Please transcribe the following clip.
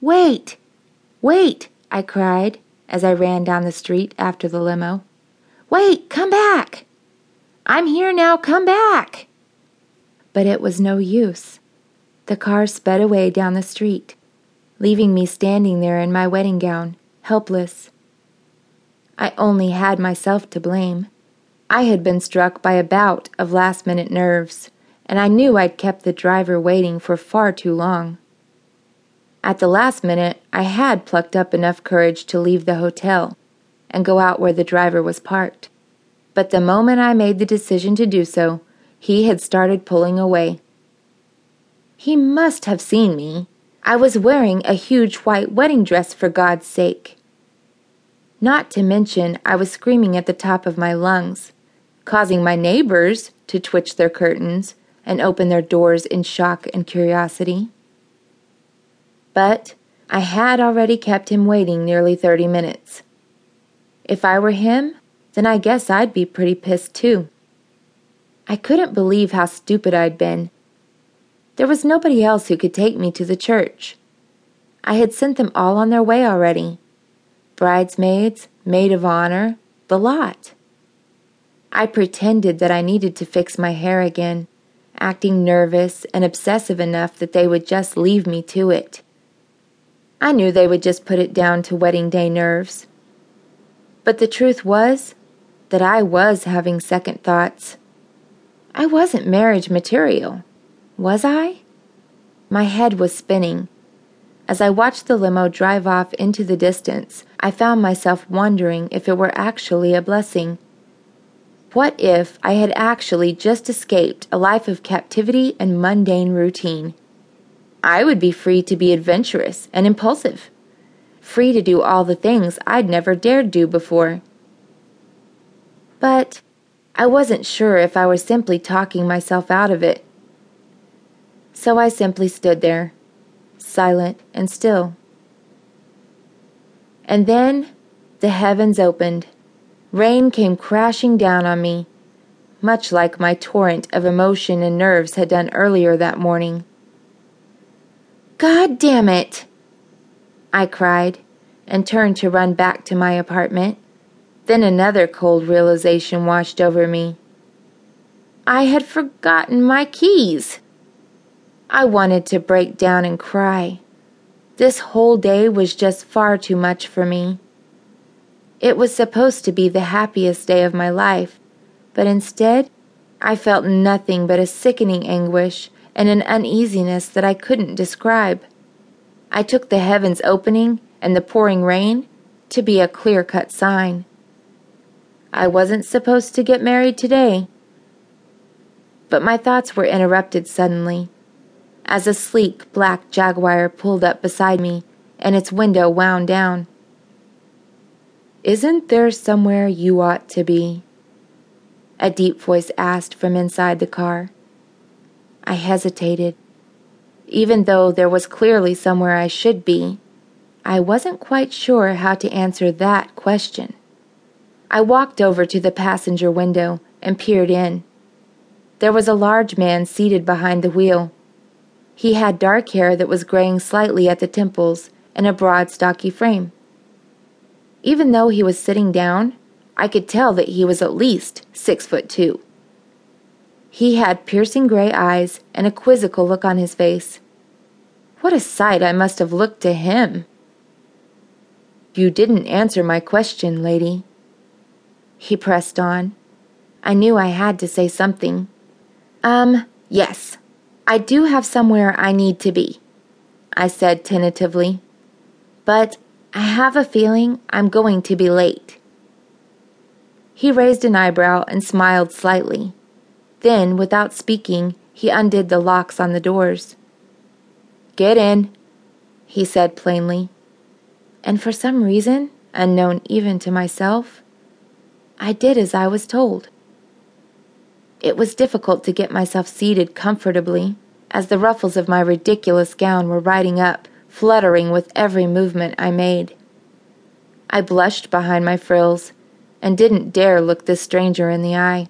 Wait! Wait! I cried as I ran down the street after the limo. Wait! Come back! I'm here now, come back! But it was no use. The car sped away down the street, leaving me standing there in my wedding gown, helpless. I only had myself to blame. I had been struck by a bout of last minute nerves, and I knew I'd kept the driver waiting for far too long. At the last minute, I had plucked up enough courage to leave the hotel and go out where the driver was parked but the moment I made the decision to do so, he had started pulling away. He must have seen me. I was wearing a huge white wedding dress for God's sake. Not to mention, I was screaming at the top of my lungs, causing my neighbors to twitch their curtains and open their doors in shock and curiosity. But I had already kept him waiting nearly 30 minutes. If I were him, then I guess I'd be pretty pissed too. I couldn't believe how stupid I'd been. There was nobody else who could take me to the church. I had sent them all on their way already bridesmaids, maid of honor, the lot. I pretended that I needed to fix my hair again, acting nervous and obsessive enough that they would just leave me to it. I knew they would just put it down to wedding day nerves. But the truth was, that I was having second thoughts. I wasn't marriage material, was I? My head was spinning. As I watched the limo drive off into the distance, I found myself wondering if it were actually a blessing. What if I had actually just escaped a life of captivity and mundane routine? I would be free to be adventurous and impulsive, free to do all the things I'd never dared do before. But I wasn't sure if I was simply talking myself out of it. So I simply stood there, silent and still. And then the heavens opened. Rain came crashing down on me, much like my torrent of emotion and nerves had done earlier that morning. God damn it! I cried and turned to run back to my apartment. Then another cold realization washed over me. I had forgotten my keys. I wanted to break down and cry. This whole day was just far too much for me. It was supposed to be the happiest day of my life, but instead, I felt nothing but a sickening anguish and an uneasiness that I couldn't describe. I took the heavens opening and the pouring rain to be a clear cut sign. I wasn't supposed to get married today. But my thoughts were interrupted suddenly as a sleek black Jaguar pulled up beside me and its window wound down. Isn't there somewhere you ought to be? A deep voice asked from inside the car. I hesitated. Even though there was clearly somewhere I should be, I wasn't quite sure how to answer that question. I walked over to the passenger window and peered in. There was a large man seated behind the wheel. He had dark hair that was graying slightly at the temples and a broad, stocky frame. Even though he was sitting down, I could tell that he was at least six foot two. He had piercing gray eyes and a quizzical look on his face. What a sight I must have looked to him! You didn't answer my question, lady, he pressed on. I knew I had to say something. Um, yes, I do have somewhere I need to be, I said tentatively. But I have a feeling I'm going to be late. He raised an eyebrow and smiled slightly. Then, without speaking, he undid the locks on the doors. Get in, he said plainly. And for some reason, unknown even to myself, I did as I was told. It was difficult to get myself seated comfortably, as the ruffles of my ridiculous gown were riding up, fluttering with every movement I made. I blushed behind my frills and didn't dare look this stranger in the eye.